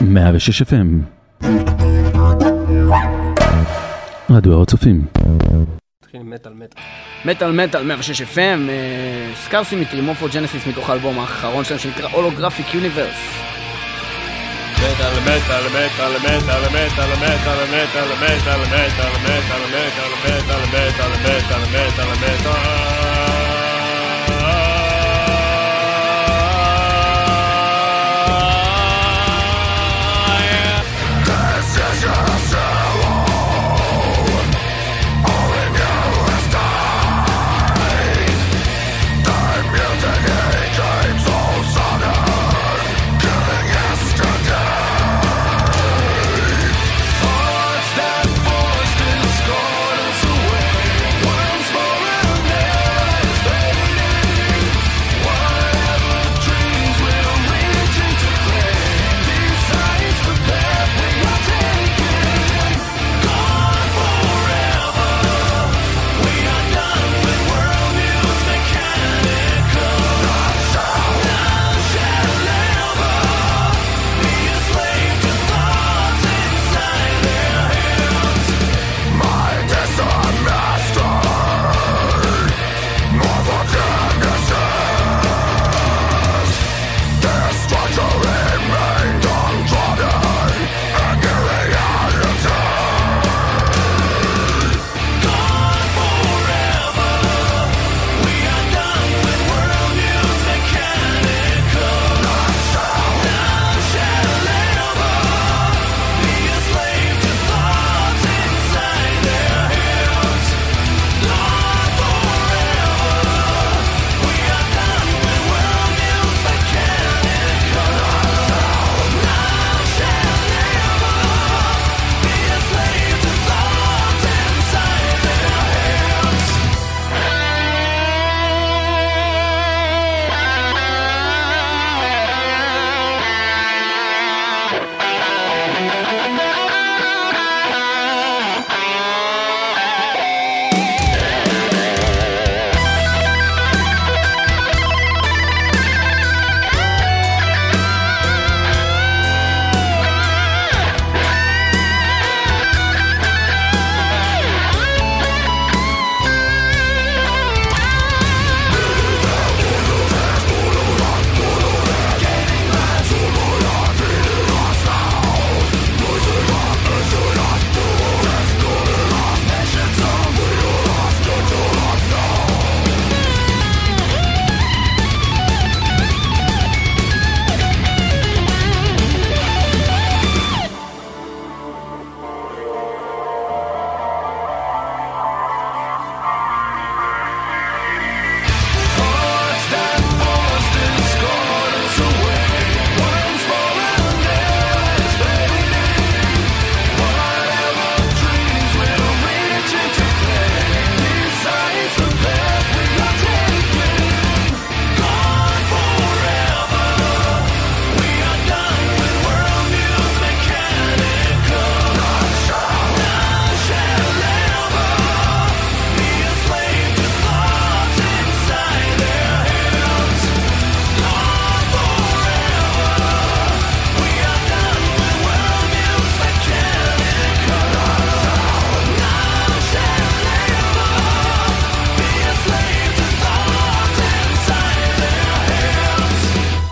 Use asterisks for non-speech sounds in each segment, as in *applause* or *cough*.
106 FM רדיו הר הצופים נתחיל עם מטאל מטאל. מטאל מטאל 106 FM, Scar Symmetry, Morphogenesis מתוך האלבום האחרון שלהם שנקרא Holographic Universe. מטאל מטאל מטאל מטאל מטאל מטאל מטאל מטאל מטאל מטאל מטאל מטאל מטאל מטאל מטאל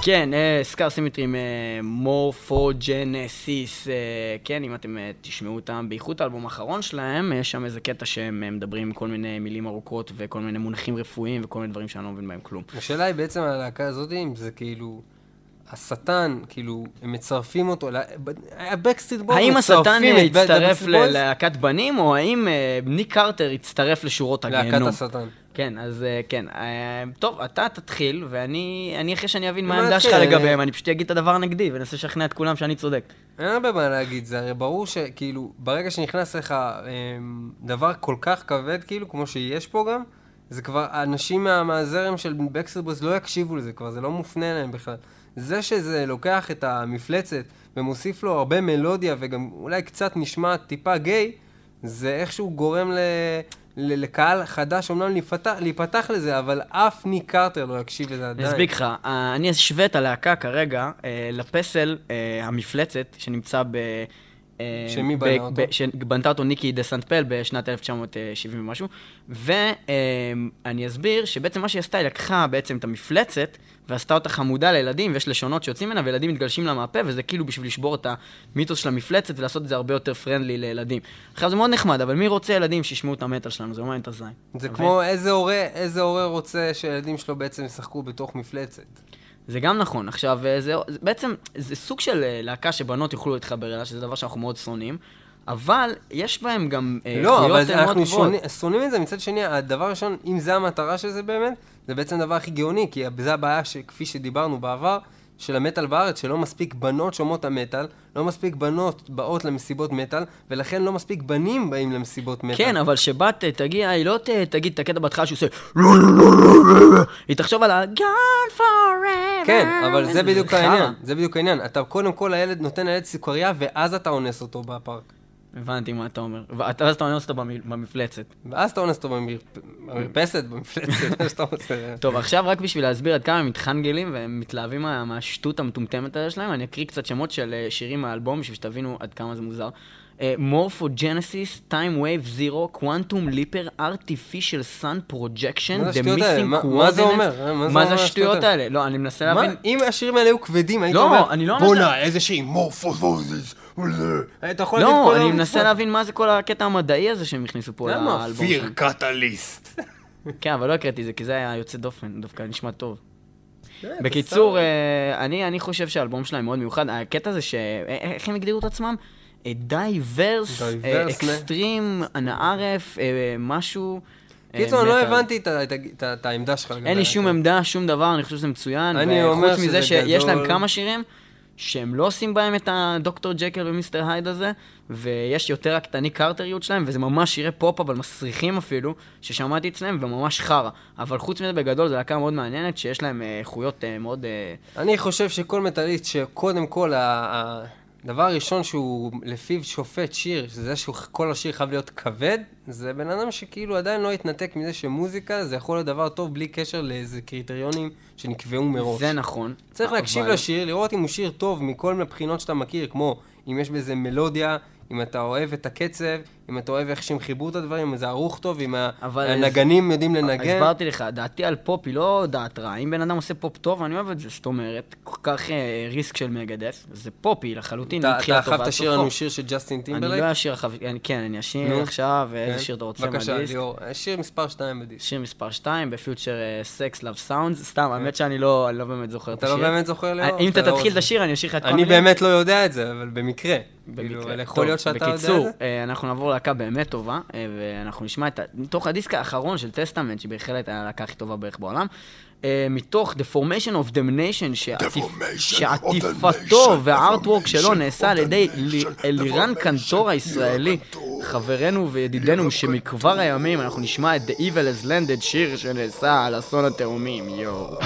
כן, Scar Symmetry עם Morphogenesis, כן, אם אתם אה, תשמעו אותם באיכות האלבום האחרון שלהם, יש שם איזה קטע שהם אה, מדברים כל מיני מילים ארוכות וכל מיני מונחים רפואיים וכל מיני דברים שאני לא מבין בהם כלום. השאלה היא בעצם על הלהקה הזאת, אם זה כאילו... השטן, כאילו, הם מצרפים אותו, ה Backstreet Boys, האם השטן יצטרף ללהקת בנים, או האם אה, ניק קרטר יצטרף לשורות הגיהנום? להקת השטן. כן, אז אה, כן. אה, טוב, אתה תתחיל, ואני, אחרי שאני אבין מה העמדה שלך לגביהם, אני פשוט אגיד את הדבר הנגדי, ואנסה לשכנע את כולם שאני צודק. אין הרבה מה להגיד, זה הרי ברור שכאילו, ברגע שנכנס לך דבר כל כך כבד, כאילו, כמו שיש פה גם, זה כבר, אנשים מהזרם של Backstreet לא יקשיבו לזה כבר, זה לא מופנה אליהם בכלל. זה שזה לוקח את המפלצת ומוסיף לו הרבה מלודיה וגם אולי קצת נשמע טיפה גיי, זה איכשהו גורם ל... ל- לקהל חדש אומנם להיפתח, להיפתח לזה, אבל אף ניק קרטר לא יקשיב לזה עדיין. אסביר לך, אה, אני אשווה את הלהקה כרגע אה, לפסל אה, המפלצת שנמצא ב... שמי ב- בנה אותו? שבנתה אותו ניקי דה סנט פל בשנת 1970 ומשהו, ואני אסביר שבעצם מה שהיא עשתה, היא לקחה בעצם את המפלצת ועשתה אותה חמודה לילדים, ויש לשונות שיוצאים ממנה, וילדים מתגלשים לה מהפה, וזה כאילו בשביל לשבור את המיתוס של המפלצת ולעשות את זה הרבה יותר פרנדלי לילדים. עכשיו זה מאוד נחמד, אבל מי רוצה ילדים שישמעו את המטאל שלנו? זה לא מעניין את הזין. זה כמו איזה הורה, איזה הורה רוצה שהילדים שלו בעצם ישחקו בתוך מפלצת. זה גם נכון. עכשיו, אה, זה, זה בעצם, זה סוג של אה, להקה שבנות יוכלו להתחבר אליה, שזה דבר שאנחנו מאוד שונאים, אבל יש בהם גם אה, לא, איכויות, אבל אנחנו שונאים את זה. מצד שני, הדבר הראשון, אם זה המטרה של זה באמת, זה בעצם הדבר הכי גאוני, כי זה הבעיה שכפי שדיברנו בעבר, של המטאל בארץ, שלא מספיק בנות שומעות המטאל, לא מספיק בנות באות למסיבות מטאל, ולכן לא מספיק בנים באים למסיבות מטאל. כן, אבל שבת אה, תגיע, היא לא ת, תגיד את הקטע בהתחלה שהוא עושה. היא תחשוב על ה-God forever. כן, אבל זה בדיוק. העניין, זה בדיוק העניין. אתה קודם כל הילד נותן לילד סוכריה, ואז אתה אונס אותו בפארק. הבנתי מה אתה אומר. ואז אתה עונה אותו במ- במפלצת. ואז אתה אונס אותו במרפ- במרפסת, במפלצת, *laughs* מה שאתה רוצה. טוב, עכשיו רק בשביל להסביר עד כמה הם מתחנגלים והם מתלהבים מה- מהשטות המטומטמת הזאת שלהם, אני אקריא קצת שמות של אה, שירים מהאלבום בשביל שתבינו עד כמה זה מוזר. Morphogenesis, Timewave Zero, Quantumleaper, Artificial Sun Projection, השטויות האלה? מה- זה אומר? מה זה השטויות האלה? לא, אני מנסה להבין. אם השירים האלה היו כבדים, היית לא, אומר, לא אומר בואנה, איזה שירים, Morphogenesis, אתה יכול להגיד לא, כל אני היום מנסה. להבין מה זה כל הקטע המדעי הזה שהם הכניסו פה למה? לאלבום פיר שלהם. Catalyst. כן, אבל לא הקראתי את זה, כי זה היה יוצא דופן, דווקא נשמע טוב. בקיצור, אה, אני, אני חושב שהאלבום שלהם מאוד מיוחד. הקטע זה ש... אה, איך הם הגדירו את עצמם? Diverse, Diverse, extreme, אנערף, אה, משהו. אה, קיצור, אני לא. הבנתי את העמדה שלך אין לי שום. עמדה, שום דבר, אני חושב שזה מצוין. אני אומר וחוץ מזה שזה שיש להם גדול. כמה שירים שהם לא עושים בהם את הדוקטור ג'קל ומיסטר הייד הזה, ויש יותר הניק קרטריות שלהם, וזה ממש שירי פופ, אבל מסריחים אפילו, ששמעתי אצלם, וממש חרא. אבל חוץ מזה, בגדול, זו להקה מאוד מעניינת, שיש להם אה, איכויות אה, מאוד... אה, אני חושב שכל מטאליסט שקודם כל, הדבר הראשון שהוא לפיו שופט שיר, שזה שכל השיר חייב להיות כבד, זה בן אדם שכאילו עדיין לא התנתק מזה שמוזיקה זה יכול להיות דבר טוב בלי קשר לאיזה קריטריונים שנקבעו מראש. זה נכון. צריך להקשיב אבל- לשיר, לראות אם הוא שיר טוב מכל מיני בחינות שאתה מכיר, כמו אם יש בזה מלודיה, אם אתה אוהב את הקצב, אם אתה אוהב איך שהם חיברו את הדברים, אם זה ערוך טוב, אם הנגנים יודעים לנגן. הסברתי לך, דעתי על פופ היא לא דעת רע. אם בן אדם עושה פופ טוב, אני אוהב את זה. זאת אומרת, כל כך אה, ריסק של מגדס, זה פופי לחלוטין, אתה אתה מתחילתו חייב ועד תשאיר. לנו שיר של ג'סטין אני טימברלייק? לא אשיר עכשיו, אני- כן, אני אשיר נו. עכשיו, כן. איזה שיר אתה רוצה בבקשה, מהדיסק? ליאור. שיר מספר 2 בדיסק. שיר מספר 2, בפיוטר סקס לאב סאונדס, סתם, האמת שאני לא אני לא באמת זוכר את אתה השיר. לא באמת זוכר ליאור? אם אתה לא תתחיל את. השיר, אני אשאיר לך את כל אני. באמת לא יודע את זה, אבל במקרה. במקרה. כאילו, טוב, יכול להיות שאתה יודע את בקיצור, זה? אה, אנחנו נעבור להקה באמת טובה, אה, ואנחנו נשמע את ה... מתוך הדיסק האחרון של טסטמנט, שבהחלט היה הלהקה הכי טובה בערך בעולם, אה, מתוך The Formation of Damnation, שעטיפ- שעטיפתו והארטוורק שלו נעשה על ידי לי- אלירן קנטור הישראלי, חברנו וידידנו שמכבר הימים, אנחנו נשמע את The Evil has Landed, שיר שנעשה על אסון התאומים, יואו.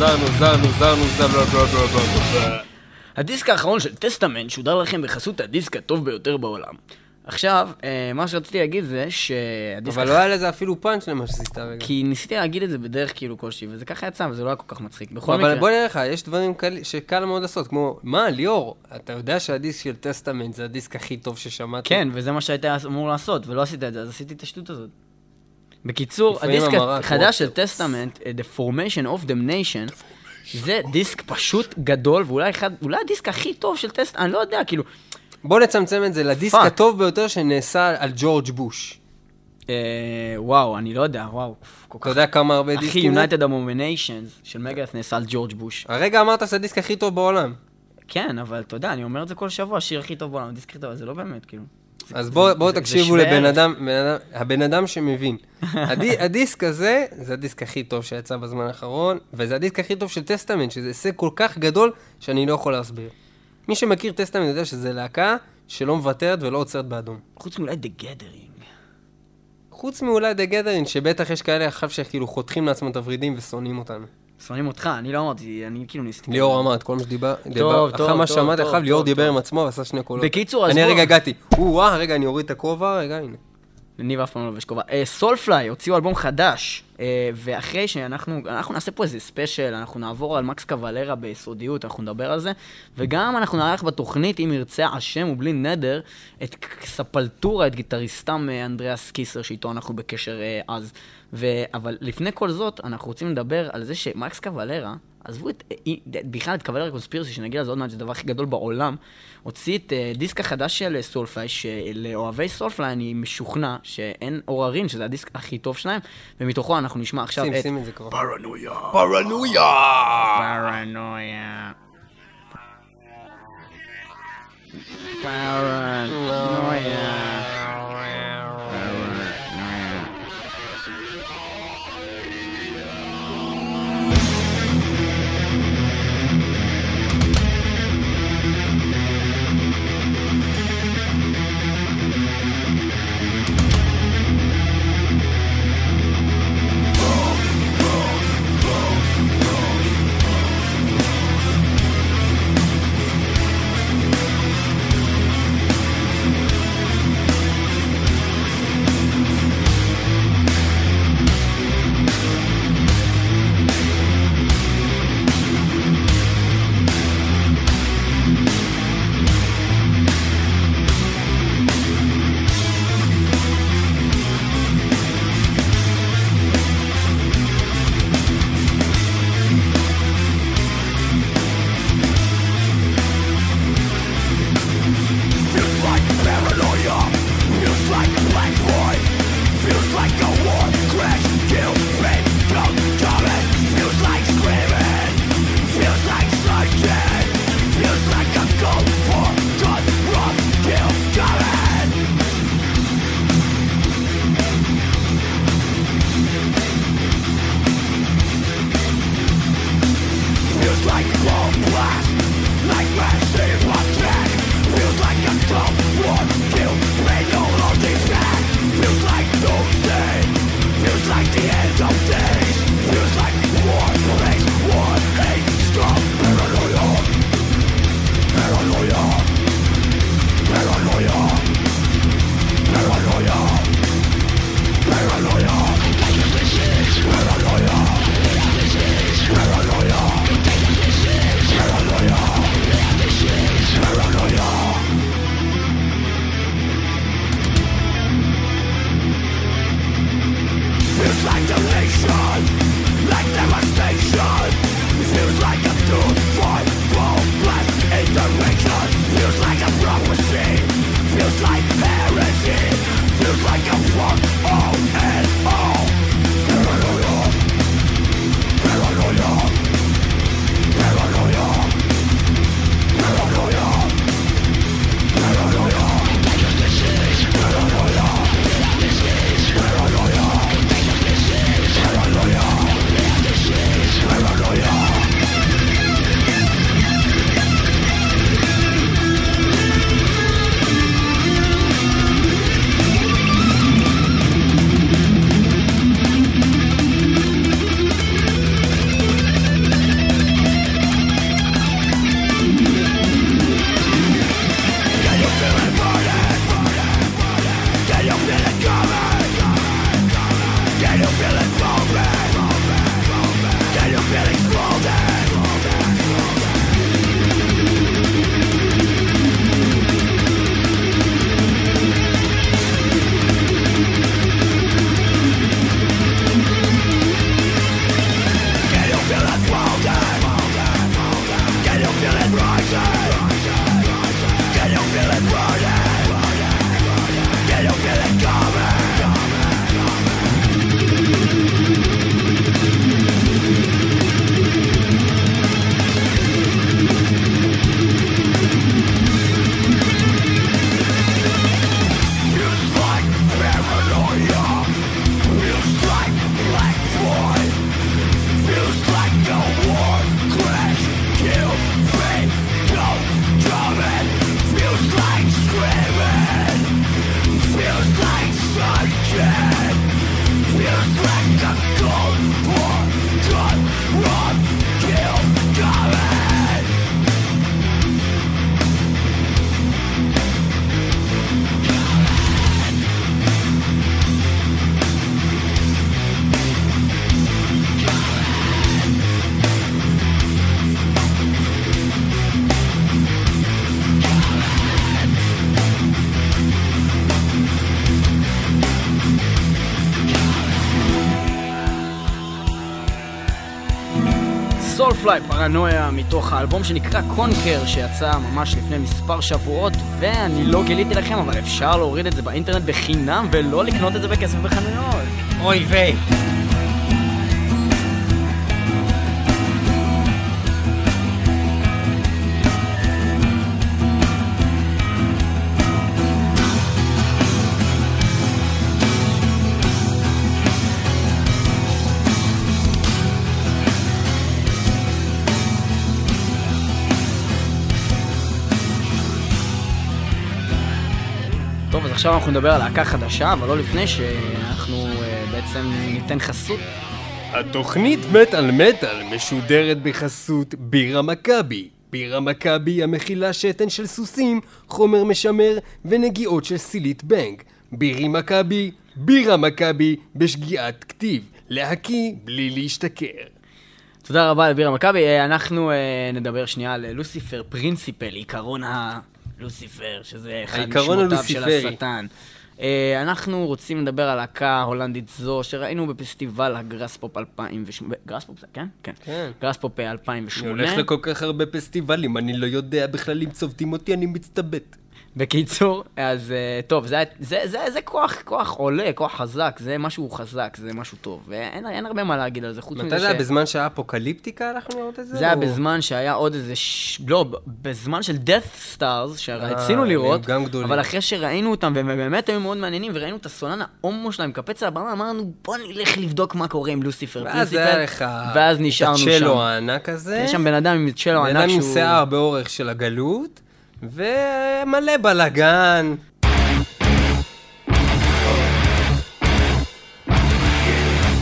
חזרנו, חזרנו, זרנו, זרנו, זרנו, בלה בלה בלה בלה. הדיסק האחרון של Testament שודר לכם בחסות הדיסק הטוב ביותר בעולם. עכשיו, אה, מה שרציתי להגיד זה שהדיסק... אבל לא היה לזה אפילו פאנץ' למה שעשית רגע. כי ניסיתי להגיד את זה בדרך כאילו כלשהי, וזה ככה יצא, וזה לא היה כל כך מצחיק. בכל אבל מקרה... בוא נראה לך, יש דברים קל- שקל מאוד לעשות, כמו, מה, ליאור, אתה יודע שהדיסק של Testament זה הדיסק הכי טוב ששמעתי? כן, וזה מה שהיית אמור לעשות, ולא עשית את זה, אז עשיתי את השטות הזאת. בקיצור, הדיסק החדש של Testament, אה, The Formation of Damnation, זה דיסק פשוט גדול, ואולי אחד, אולי הדיסק הכי טוב של טסט, אני לא יודע, כאילו, בוא נצמצם את זה לדיסק פאק. הטוב ביותר שנעשה על ג'ורג' בוש. אה, וואו, אני לא יודע, וואו, כל אתה כך... יודע כמה הרבה אחי, דיסקים? זה? United Abominations של Megadeth נעשה על ג'ורג' בוש. הרגע אמרת שזה הדיסק הכי טוב בעולם. כן, אבל אתה יודע, אני אומר את זה כל שבוע, השיר הכי טוב בעולם, הדיסק הכי טוב, זה לא באמת, כאילו. אז בואו בוא תקשיבו לבן. אדם, אדם, הבן אדם שמבין. *laughs* הדי, הדיסק הזה, זה הדיסק הכי טוב שיצא בזמן האחרון, וזה הדיסק הכי טוב של Testament, שזה הישג כל כך גדול, שאני לא יכול להסביר. מי שמכיר Testament יודע שזה להקה שלא מוותרת ולא עוצרת באדום. חוץ מאולי The Gathering. חוץ מאולי The Gathering, שבטח יש כאלה עכשיו שכאילו חותכים לעצמם את הוורידים ושונאים אותנו. שונאים אותך, אני לא אמרתי, אני כאילו ניסיתי. ליאור אמר את כל מה שדיבר, אחרי מה טוב, עכשיו, ליאור דיבר. עם עצמו ועשה שני קולות. בקיצור, אז אני בוא- הרגע הגעתי, או-אה, רגע, אני אוריד את הכובע, רגע, הנה. ניב אף פעם לא לובש כובע. Soulfly הוציאו אלבום חדש, אה, ואחרי שאנחנו אנחנו נעשה פה איזה ספיישל, אנחנו נעבור על מקס קבלרה ביסודיות, אנחנו נדבר על זה, וגם אנחנו נערך בתוכנית, אם ירצה השם ובלי נדר, את Sepultura, את גיטריסט אה, אנדריאס קיסר, שאיתו אנחנו בקשר אה, אז. ו... אבל לפני כל זאת, אנחנו רוצים לדבר על זה שמקס קבלרה, עזבו את, אה, בכלל את קוולרה קונספירסי, שנגיע לזה עוד מעט, זה הדבר הכי גדול בעולם, הוציא את אה, דיסק החדש של אה, סולפליי, שלאוהבי סולפליי אני משוכנע שאין עוררין, שזה הדיסק הכי טוב שלהם, ומתוכו אנחנו נשמע עכשיו שים, את שים את זה כבר. פרנויה. פרנויה. פרנויה. פרנויה מתוך האלבום שנקרא קונקר שיצא ממש לפני מספר שבועות ואני לא גיליתי לכם אבל אפשר להוריד את זה באינטרנט בחינם ולא לקנות את זה בכסף בחנויות אוי ויי. עכשיו אנחנו נדבר על להקה חדשה אבל לא לפני שאנחנו אה, בעצם ניתן חסות התוכנית מטאל מטאל משודרת בחסות בירה מכבי. בירה מכבי המכילה שתן של סוסים, חומר משמר ונגיעות של סילית בנג. בירי מכבי, בירה מכבי בשגיאת כתיב. להקיא בלי להשתכר. תודה רבה לבירה מכבי אה, אנחנו אה, נדבר שנייה על לוסיפר פרינסיפל עיקרון הלוסיפר שזה אחד משמותיו של. השטן אה, אנחנו רוצים לדבר על להקה הולנדית זו שראינו בפסטיבל ה Graspop 2008 Graspop זה כן? כן. כן. Graspop אני 2008 הולך לכל כך הרבה פסטיבלים, אני לא יודע בכלל אם צובטים אותי, אני מצטבט. בקיצור, אז אה, טוב, זה, זה, זה, זה כוח, כוח עולה, כוח חזק, זה משהו חזק, זה משהו טוב. ואין אין הרבה מה להגיד על זה, חוץ מתי מזה זה היה? בזמן שהיה Apocalyptica הלכנו לראות את זה? זה היה או- בזמן שהיה עוד איזה... ש... לא, בזמן של death stars, אה, שרצינו לראות, גם גדולים. אבל אחרי שראינו אותם, והם באמת היו מאוד מעניינים, וראינו את הסולן ההומו שלהם מקפץ על הבמה, אמרנו, בוא נלך לבדוק מה קורה עם לוסיפר ואז היה לך... ואז נשארנו את שם. הצ'לו הענק הזה. יש שם בן אדם עם צ'לו בן ענק אדם עם שהוא... שיער באורך של הגלות, ומלא בלאגן.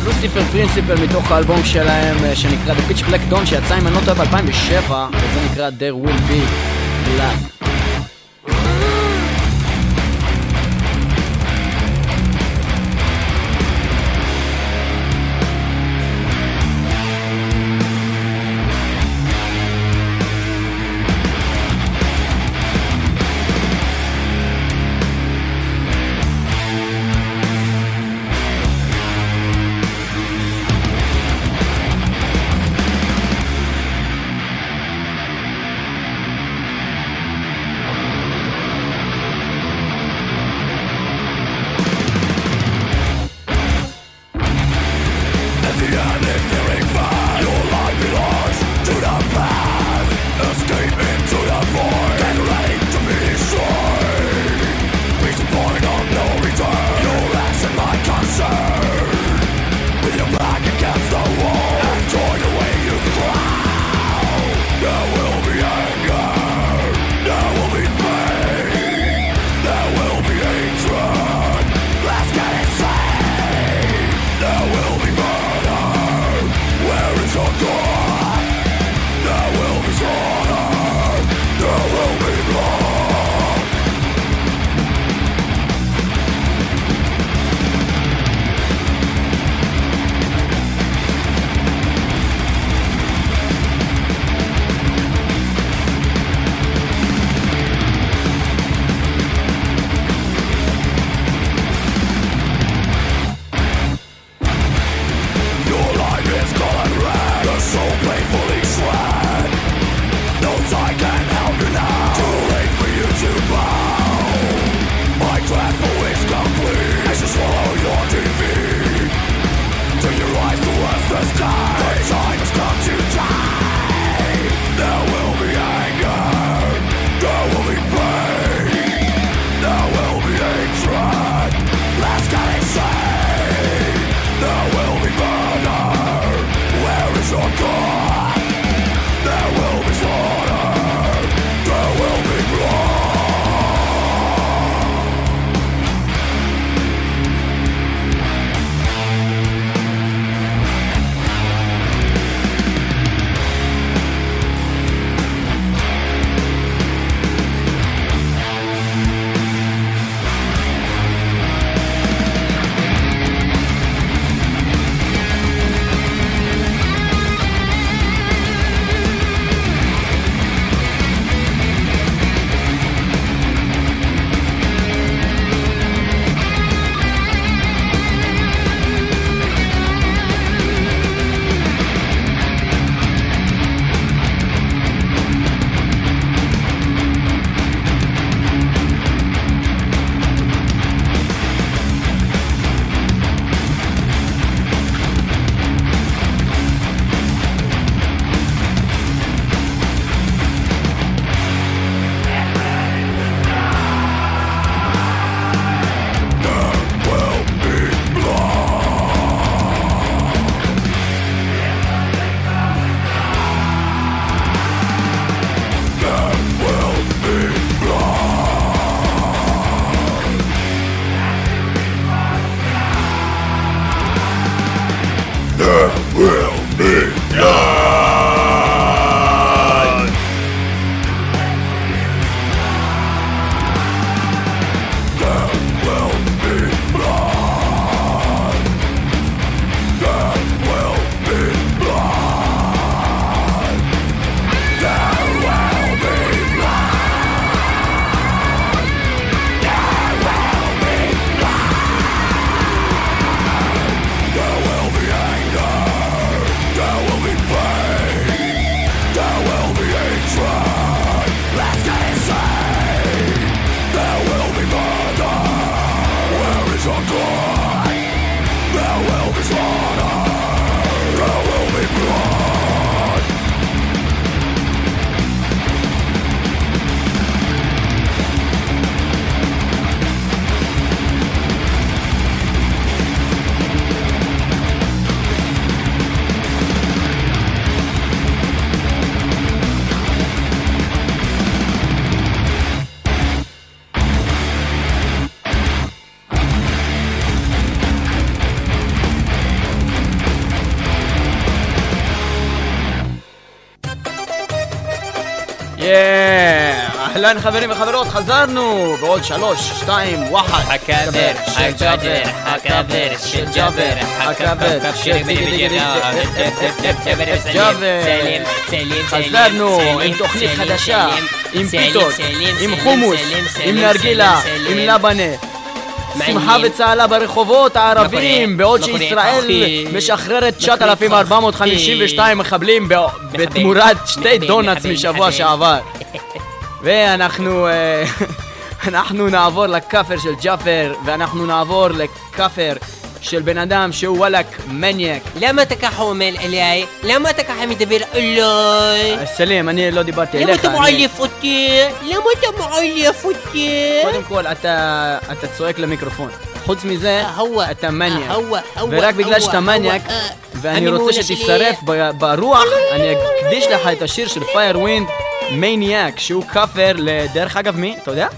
לוסיפר פרינסיפל מתוך האלבום שלהם, אה, שנקרא The Pitch Black Dawn, שיצא עם טועה ב-2007, וזה נקרא There Will Be Blood. אהלן חברים וחברות, חזרנו! בעוד שלוש, שתיים, וואחד. הכבר, הג'אבר, הכבר של ג'אבר, הכבר של ג'אבר. חזרנו עם תוכנית חדשה, עם פיתות, עם חומוס, עם נרגילה, עם לבנה. שמחה וצהלה ברחובות הערבים, בעוד שישראל משחררת 9,452 מחבלים בתמורת שתי דונלדס משבוע שעבר. ואנחנו אה, *laughs* אנחנו נעבור לכאפר של ג'אפר, ואנחנו נעבור לכאפר של בן אדם שהוא וואלאק מניאק. למה אתה ככה אומר אליי? למה אתה ככה מדבר אליי? אה, סלים, אני לא דיברתי אליך. למה אתה מעלף אותי? למה אתה מעלף אותי? קודם כל, אתה צועק למיקרופון. חוץ מזה, אתה מניאק. ורק בגלל שאתה מניאק, ואני רוצה שתשרף ברוח, אני אקדיש לך את השיר של Firewind. Maniac, שהוא כאפר לדרך אגב מי? אתה יודע?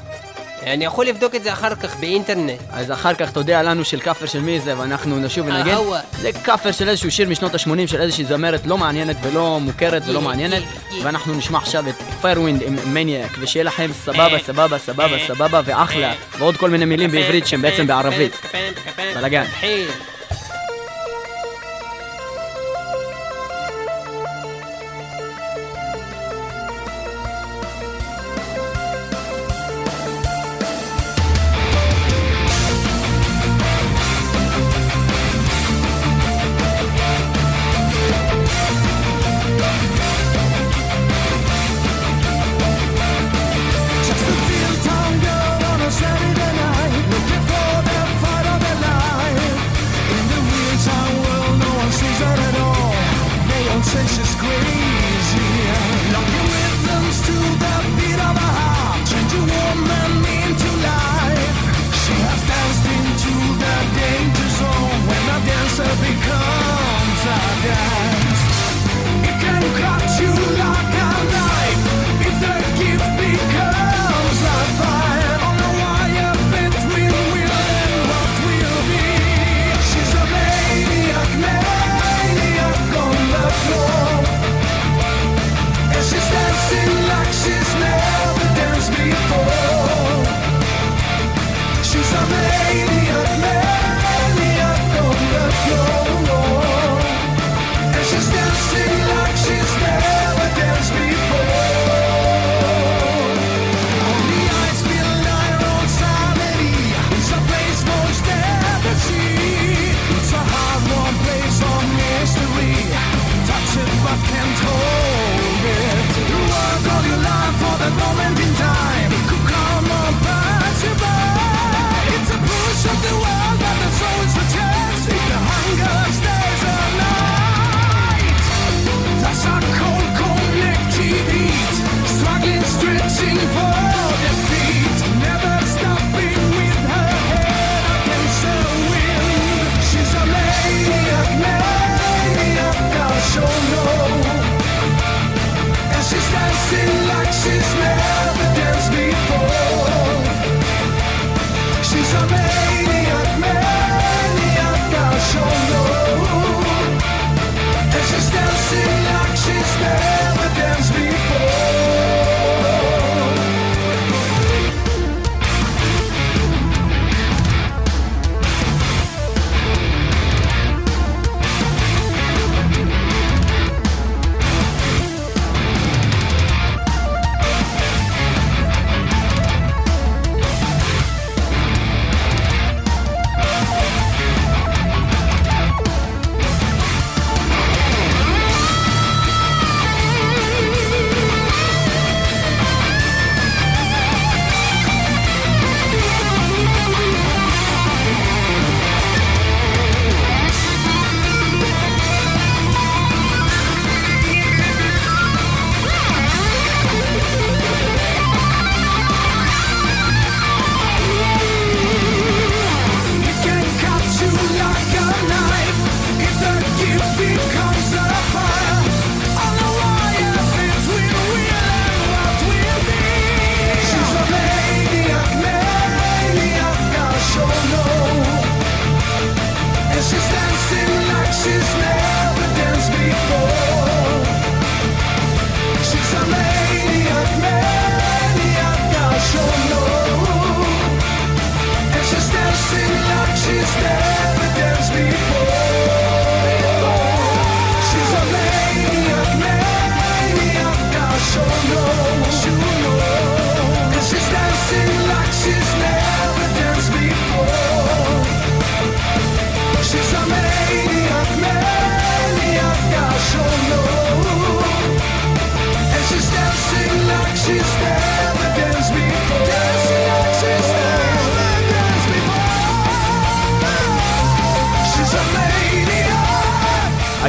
אני יכול לבדוק את זה אחר כך באינטרנט. אז אחר כך תודיע לנו של כאפר של מי זה, ואנחנו נשוב ונגיד. זה כאפר של איזשהו שיר משנות ה-80 של איזושהי זמרת לא מעניינת ולא מוכרת ולא מעניינת, ואנחנו נשמע עכשיו את Firewind עם Maniac, ושיהיה לכם סבבה, סבבה, סבבה, סבבה ואחלה, ועוד כל מיני מילים בעברית שהם בעצם בערבית. בלאגן.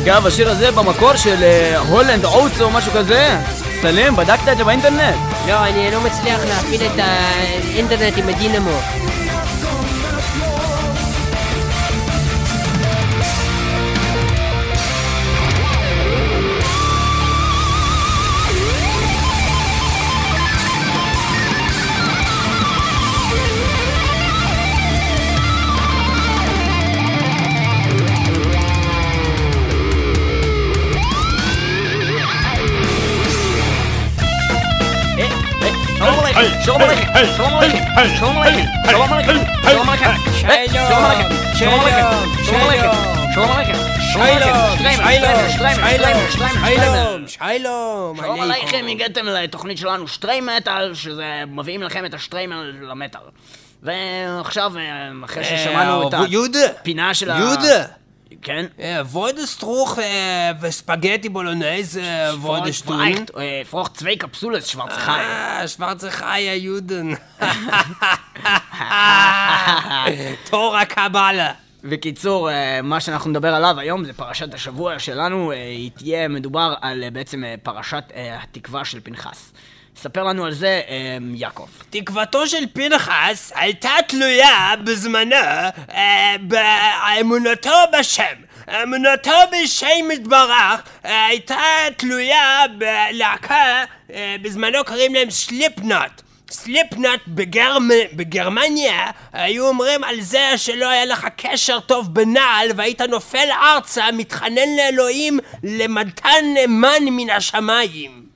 אגב, השיר הזה במקור של אה, הולנד אוטס או משהו כזה. סלים, בדקת את זה באינטרנט? לא, אני לא מצליח להפעיל את האינטרנט עם הדינמו. שלום עליכם, שלום עליכם, שלום עליכם, שלום עליכם, שלום עליכם, שלום עליכם, אה, שלום עליכם, שלום עליכם, שלום עליכם, שלום עליכם, שלום עליכם, הגעתם לתוכנית שלנו שטרי מטאל, שזה מביאים לכם את השטריימל למטאל. ועכשיו, אה, אחרי ששמענו את הפינה של ה... יהודה, כן? ווידסטרוך וספגטי בולונז. אה, פרוח צווי קפסולס, שוורץ חי. אה, שוורצה חיה יודן. *laughs* תור הקבלה. בקיצור, אה, מה שאנחנו נדבר עליו היום זה פרשת השבוע שלנו, אה, היא תהיה מדובר על אה, בעצם אה, פרשת אה, התקווה של פנחס. ספר לנו על זה, אה, יעקב. תקוותו של פנחס הייתה תלויה בזמנו אה, באמונתו בשם. אמונתו בשם יתברך אה, הייתה תלויה בלהקה, אה, בזמנו קוראים להם סליפנוט. סליפנוט בגרמ... בגרמניה היו אומרים על זה שלא היה לך קשר טוב בנעל והיית נופל ארצה מתחנן לאלוהים למתן מן מן השמיים.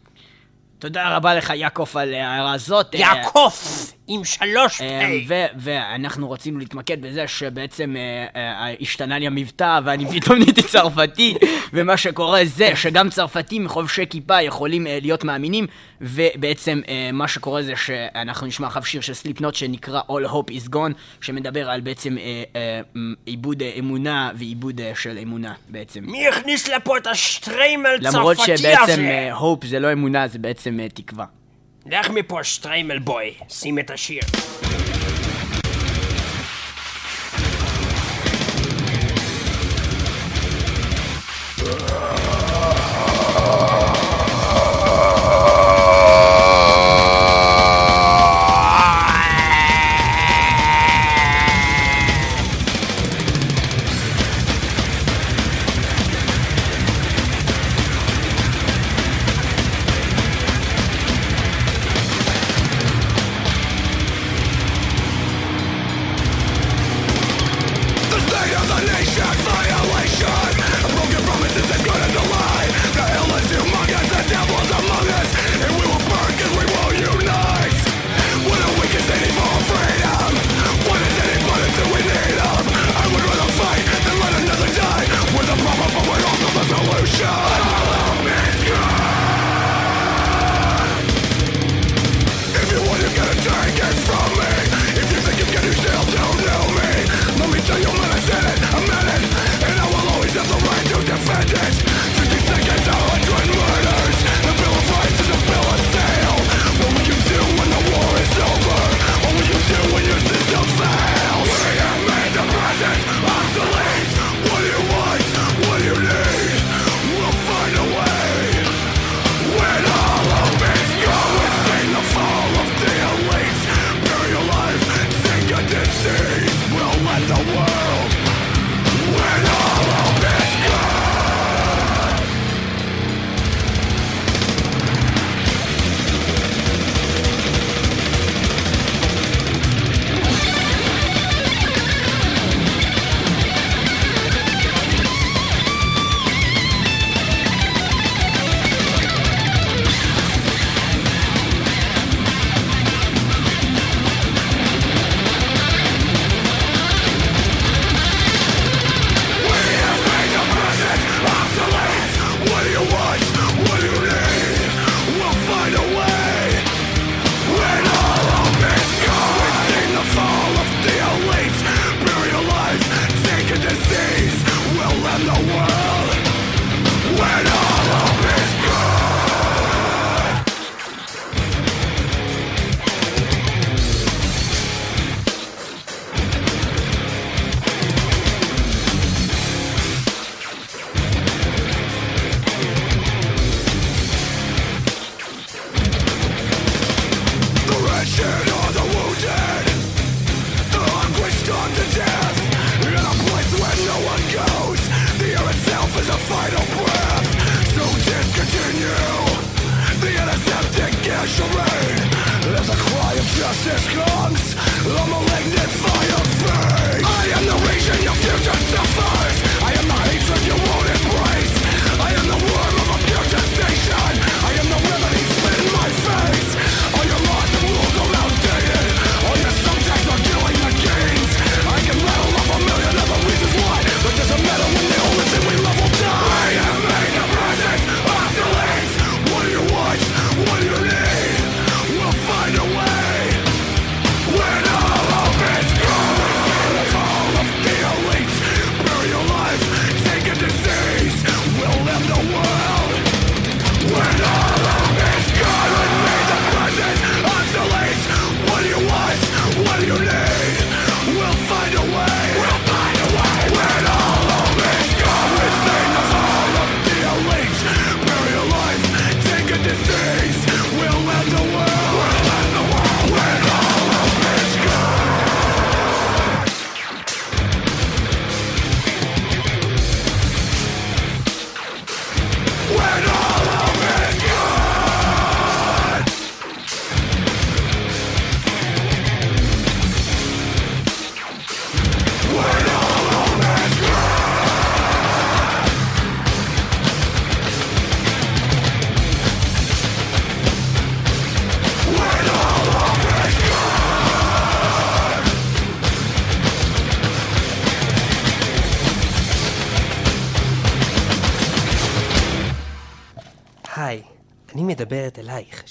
תודה רבה לך, יעקב, על ההערה הזאת. יעקוף עם שלוש אה, פ'. ו- ואנחנו רצינו להתמקד בזה שבעצם אה, אה, השתנה לי המבטא ואני פתאום נהייתי צרפתי ומה שקורה זה שגם צרפתים חובשי כיפה יכולים אה, להיות מאמינים ובעצם אה, מה שקורה זה שאנחנו נשמע עכשיו שיר של סליפנוט שנקרא All Hope is Gone שמדבר על בעצם אה, אה, עיבוד אה, אמונה ועיבוד אה, של אמונה בעצם מי הכניס לפה את השטריימל למרות צרפתי שבעצם הזה? אה, Hope זה לא אמונה זה בעצם אה, תקווה לך מפה שטריימל בוי, שים את השיר.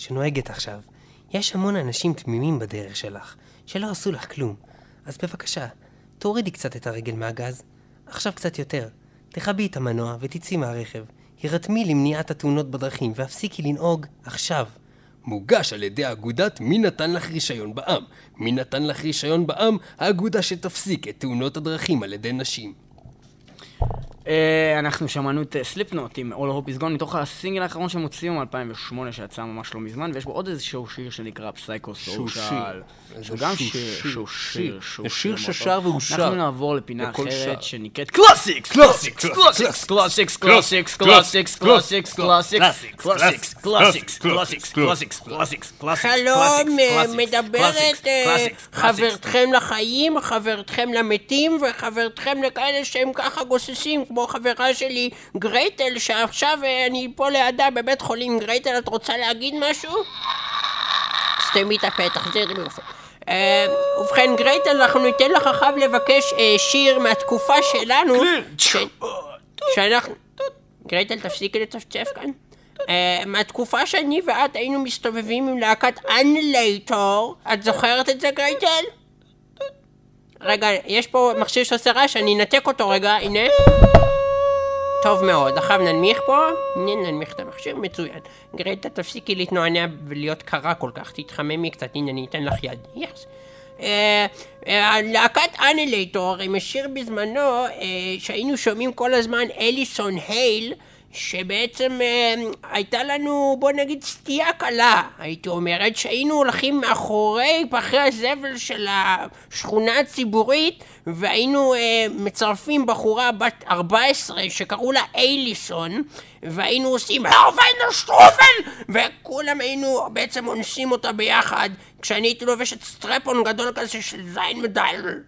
שנוהגת עכשיו. יש המון אנשים תמימים בדרך שלך, שלא עשו לך כלום. אז בבקשה, תורידי קצת את הרגל מהגז. עכשיו קצת יותר. תכבי את המנוע ותצאי מהרכב. הירתמי למניעת התאונות בדרכים והפסיקי לנהוג עכשיו. מוגש על ידי אגודת מי נתן לך רישיון בע"מ. מי נתן לך רישיון בע"מ? האגודה שתפסיק את תאונות הדרכים על ידי נשים. אה, אנחנו שמענו את סליפנוט עם All Hope is Gone מתוך הסינגל האחרון שהם הוציאו מ-2008 שיצא ממש לא מזמן ויש בו עוד איזשהו שיר שנקרא פסייקו שהוא סושל. שהוא גם שיר, שיר, שיר, שהוא שיר. ששר טוב. והושר. אנחנו נעבור לפינה אחרת. שנקראת Classics, Classics, Classics, Classics, Classics, Classics, Classics, Classics, Classics, Classics, Classics, Classics, Classics, Classics, שלום, אה, Classics, מדברת Classics, אה, Classics, Classics. חברתכם לחיים, חברתכם למתים וחברתכם לכאלה שהם ככה גוססים כמו חברה שלי גרייטל שעכשיו אה, אני פה לידה בבית חולים גרייטל את רוצה להגיד משהו? סתמי את הפה, תחזירי באופן. אה, ובכן גרייטל אנחנו ניתן לך עכשיו לבקש אה, שיר מהתקופה שלנו שאנחנו... גרייטל תפסיקי לצפצף כאן. מהתקופה שאני ואת היינו מסתובבים עם להקת Annihilator, את זוכרת את זה גרייטל? רגע, יש פה מכשיר שעושה רעש, אני אנתק אותו רגע, הנה. טוב מאוד, עכשיו ננמיך פה, ננמיך את המכשיר, מצוין. גרייטה תפסיקי להתנוענע ולהיות קרה כל כך, תתחממי קצת, הנה אני אתן לך יד. יס. אה, אה, להקת אנלייטור עם השיר בזמנו אה, שהיינו שומעים כל הזמן אליסון הייל שבעצם אה, הייתה לנו בוא נגיד סטייה קלה. הייתי אומרת שהיינו הולכים מאחורי פחי הזבל של השכונה הציבורית והיינו אה, מצרפים בחורה בת 14 שקראו לה אייליסון והיינו עושים הרוויינר שטרופן וכולם היינו בעצם אונסים אותה ביחד כשאני הייתי לובשת סטרפון גדול כזה של זין מדייל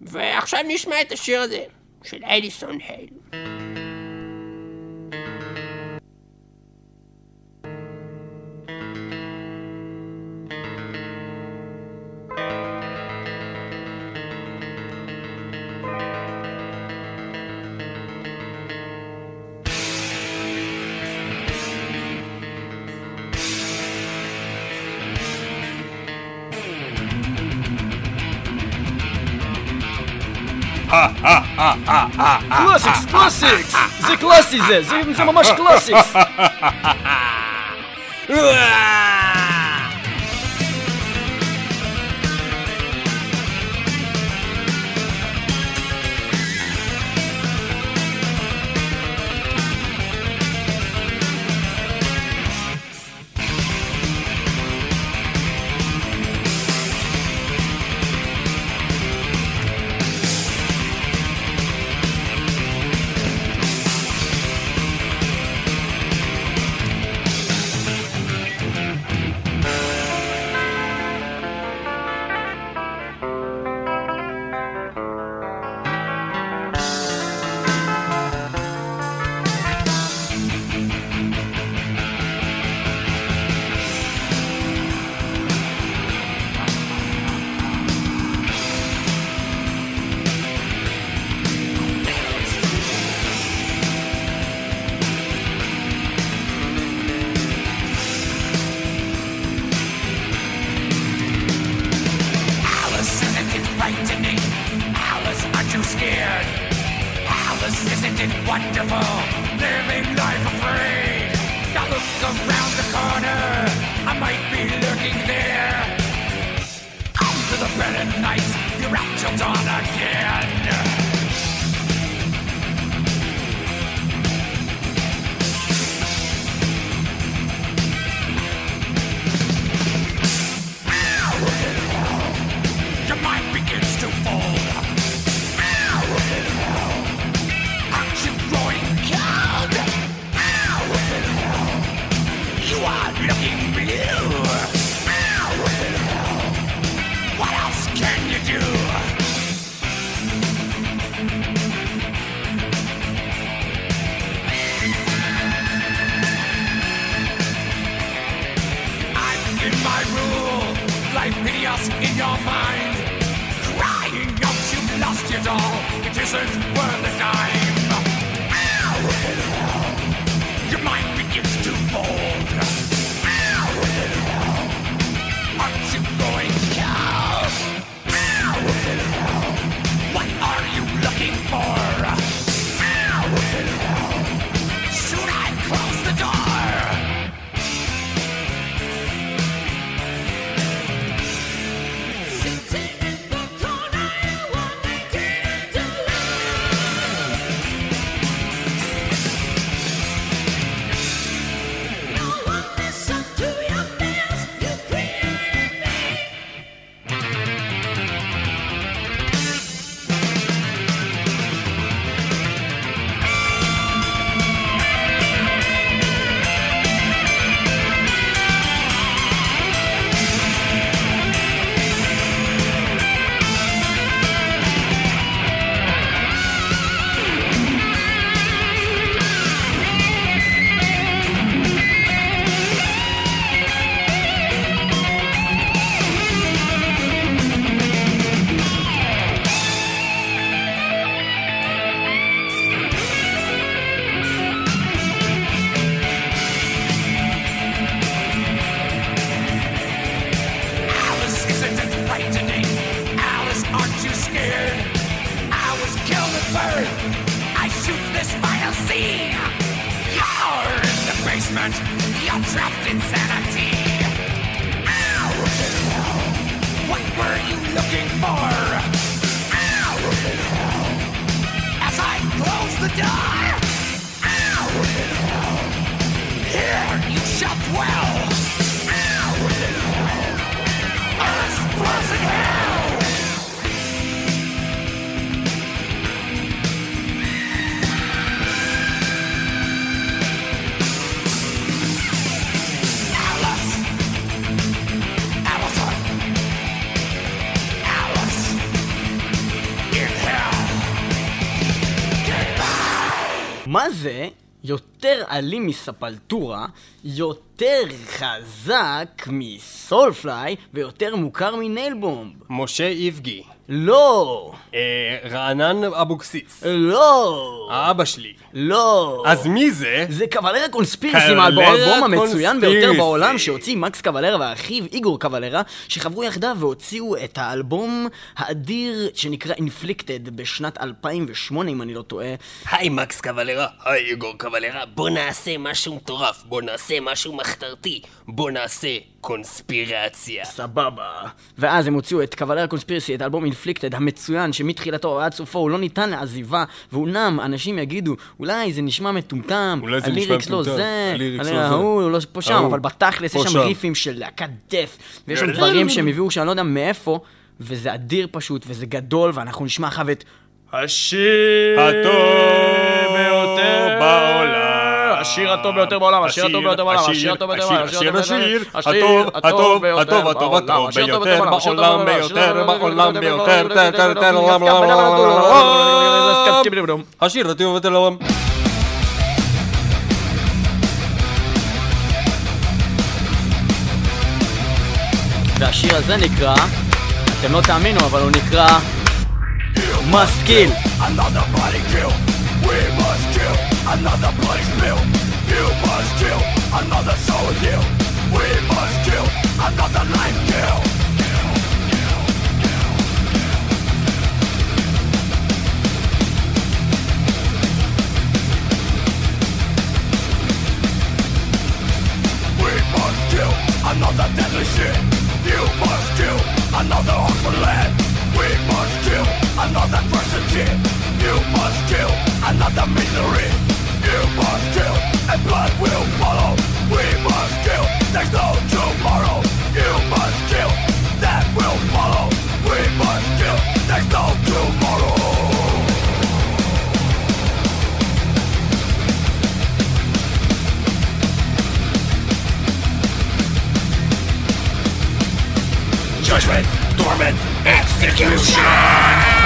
ועכשיו נשמע את השיר הזה של אליסון הייל ah, ah, ah, ah, classics, classics! the classics! The, the, the mama's classics! Ah. *laughs* Living life afraid. Now look around the corner. I might be lurking there. Come to the bed at night. You're out till dawn again. In your mind. Crying out you've lost your doll. It isn't worth אלים מספלטורה, יותר חזק מסולפליי ויותר מוכר מניילבומב? משה איבגי. לא! אה, רענן אבוקסיס. לא! האבא שלי. לא! אז מי זה? זה קוולרה קונספירסי מהאלבום המצוין ביותר. בעולם שהוציא מקס קוולרה ואחיו איגור קוולרה שחברו יחדיו והוציאו את האלבום האדיר שנקרא Inflicted בשנת 2008 אם אני לא טועה היי מקס קוולרה, היי איגור קוולרה, בוא נעשה משהו מטורף, בוא נעשה משהו מחתרתי, בוא נעשה קונספירציה. סבבה. ואז הם הוציאו את קוולרה קונספירסי, את האלבום אינפליקטד המצוין, שמתחילתו ועד סופו הוא לא ניתן לעזיבה, ואומנם אנשים יגידו, אולי זה נשמע מטומטם, הליריקס לא מטומטם, זה, הליריקס לא זה. ההוא, לא פה שם, אבל בתכלס יש שם שם. ריפים של להקת דף, ויש שם דברים שהם הביאו שאני לא יודע מאיפה, וזה אדיר פשוט, וזה גדול, ואנחנו נשמע אחריו את השיר הטוב ביותר בעולם. השיר הטוב ביותר בעולם, השיר הטוב ביותר בעולם, השיר הטוב ביותר בעולם, השיר, השיר, השיר הטוב, הטוב, הטוב, הטוב, הטוב ביותר בעולם, ביותר, בעולם, ביותר, תן, תן, תן, עולם, עולם, עולם. השיר הטוב ביותר בעולם. והשיר הזה נקרא, אתם לא תאמינו, אבל הוא נקרא Must Kill. Another body kill. We must kill. Another bloody spill. You must kill. Another soul kill. We must kill. Another life kill. We must kill another deadly sin. You must kill another awful land. We must kill another person adversity. You must kill another misery. You must kill and blood will follow. We must kill. Tomorrow. You must kill. That will follow. We must kill. Tomorrow. Judgment, torment, execution!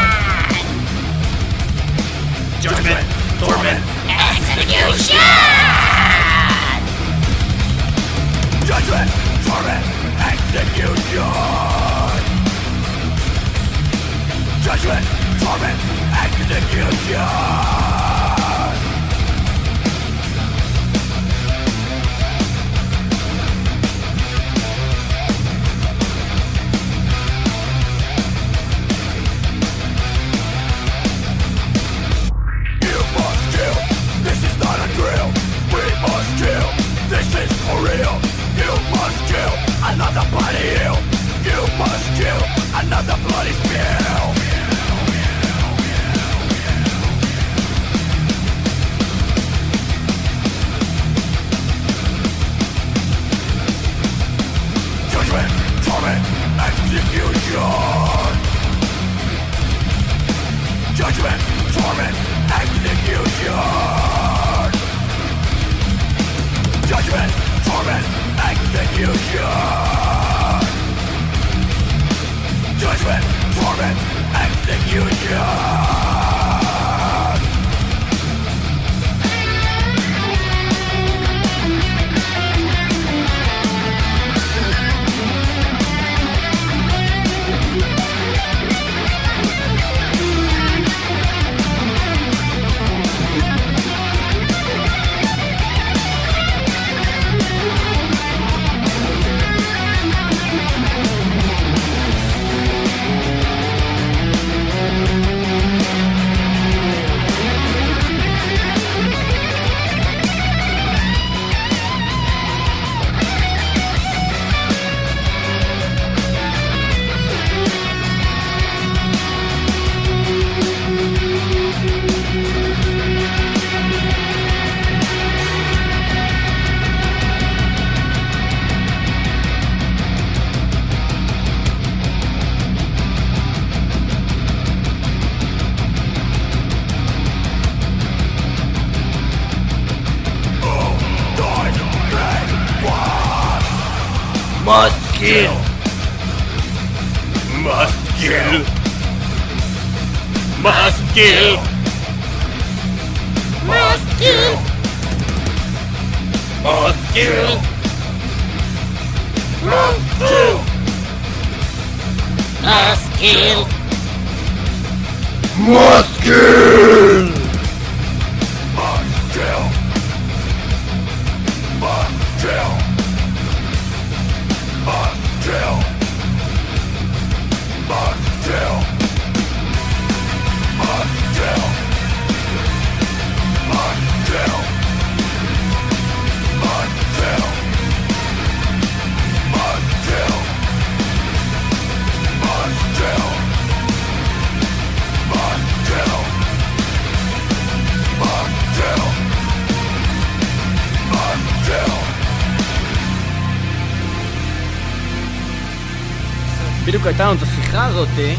את השיחה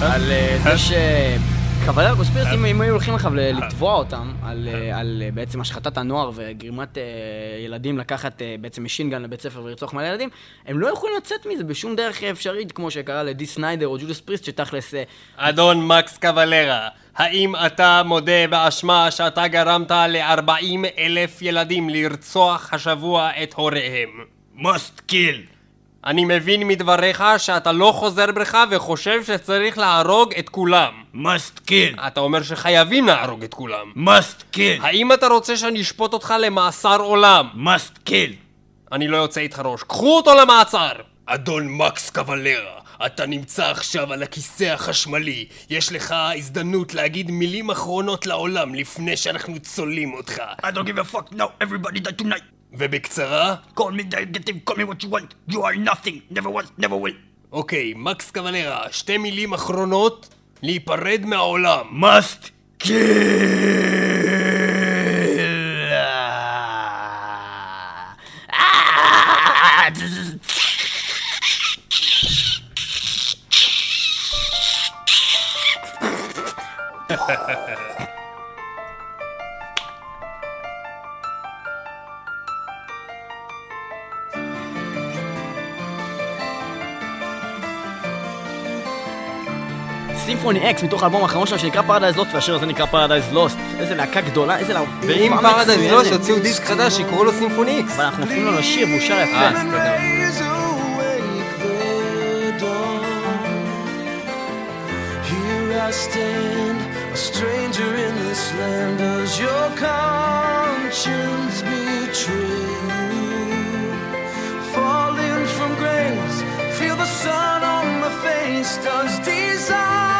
הזאת על אה, זה ש... Cavalera Conspiracy, אם היו הולכים עכשיו לתבוע אותם על, אה, על אה, בעצם השחתת הנוער וגרימת אה, ילדים לקחת אה, בעצם machine gun לבית ספר ולרצוח מלא ילדים, הם לא יכולים לצאת מזה בשום דרך אפשרית, כמו שקרה לדי סניידר או Judas Priest, שתכלס... אה, אדון מקס קבלרה, האם אתה מודה באשמה שאתה גרמת ל-40 אלף ילדים לרצוח השבוע את הוריהם? Must kill. אני מבין מדבריך שאתה לא חוזר בך וחושב שצריך להרוג את כולם. Must kill. אתה אומר שחייבים להרוג את כולם. Must kill. האם אתה רוצה שאני אשפוט אותך למאסר עולם? Must kill. אני לא יוצא איתך ראש. קחו אותו למעצר! אדון מקס קבלרה, אתה נמצא עכשיו על הכיסא החשמלי. יש לך הזדמנות להגיד מילים אחרונות לעולם לפני שאנחנו צולעים אותך. I don't give a fuck now. Everybody die tonight. ובקצרה, Call me negative. Call me what you want. You are nothing. Never was. Never will. אוקיי, מקס קבלרה, שתי מילים אחרונות להיפרד מהעולם. Must kill. Symphony X מתוך האלבום האחרון שלו שנקרא Paradise Lost והשיר הזה נקרא Paradise Lost איזה להקה גדולה איזה להקה ואם Paradise לא, שיוציאו דיסק חדש שיקראו לו Symphony X. אבל אנחנו אפילו לא לשיר והוא שר יפה סליחה. Here I stand, a stranger in this land. Does your conscience betray you? Falling from grace, feel the sun on my face. Does desire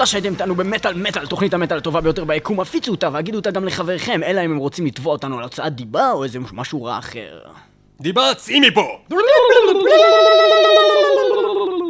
תודה שהייתם איתנו במטאל מטאל, תוכנית המטאל הטובה ביותר ביקום, הפיצו אותה והגידו אותה גם לחבריכם, אלא אם הם רוצים לתבוע אותנו על הוצאת דיבה או איזה משהו רע אחר. דיבה, צאי מפה! *laughs*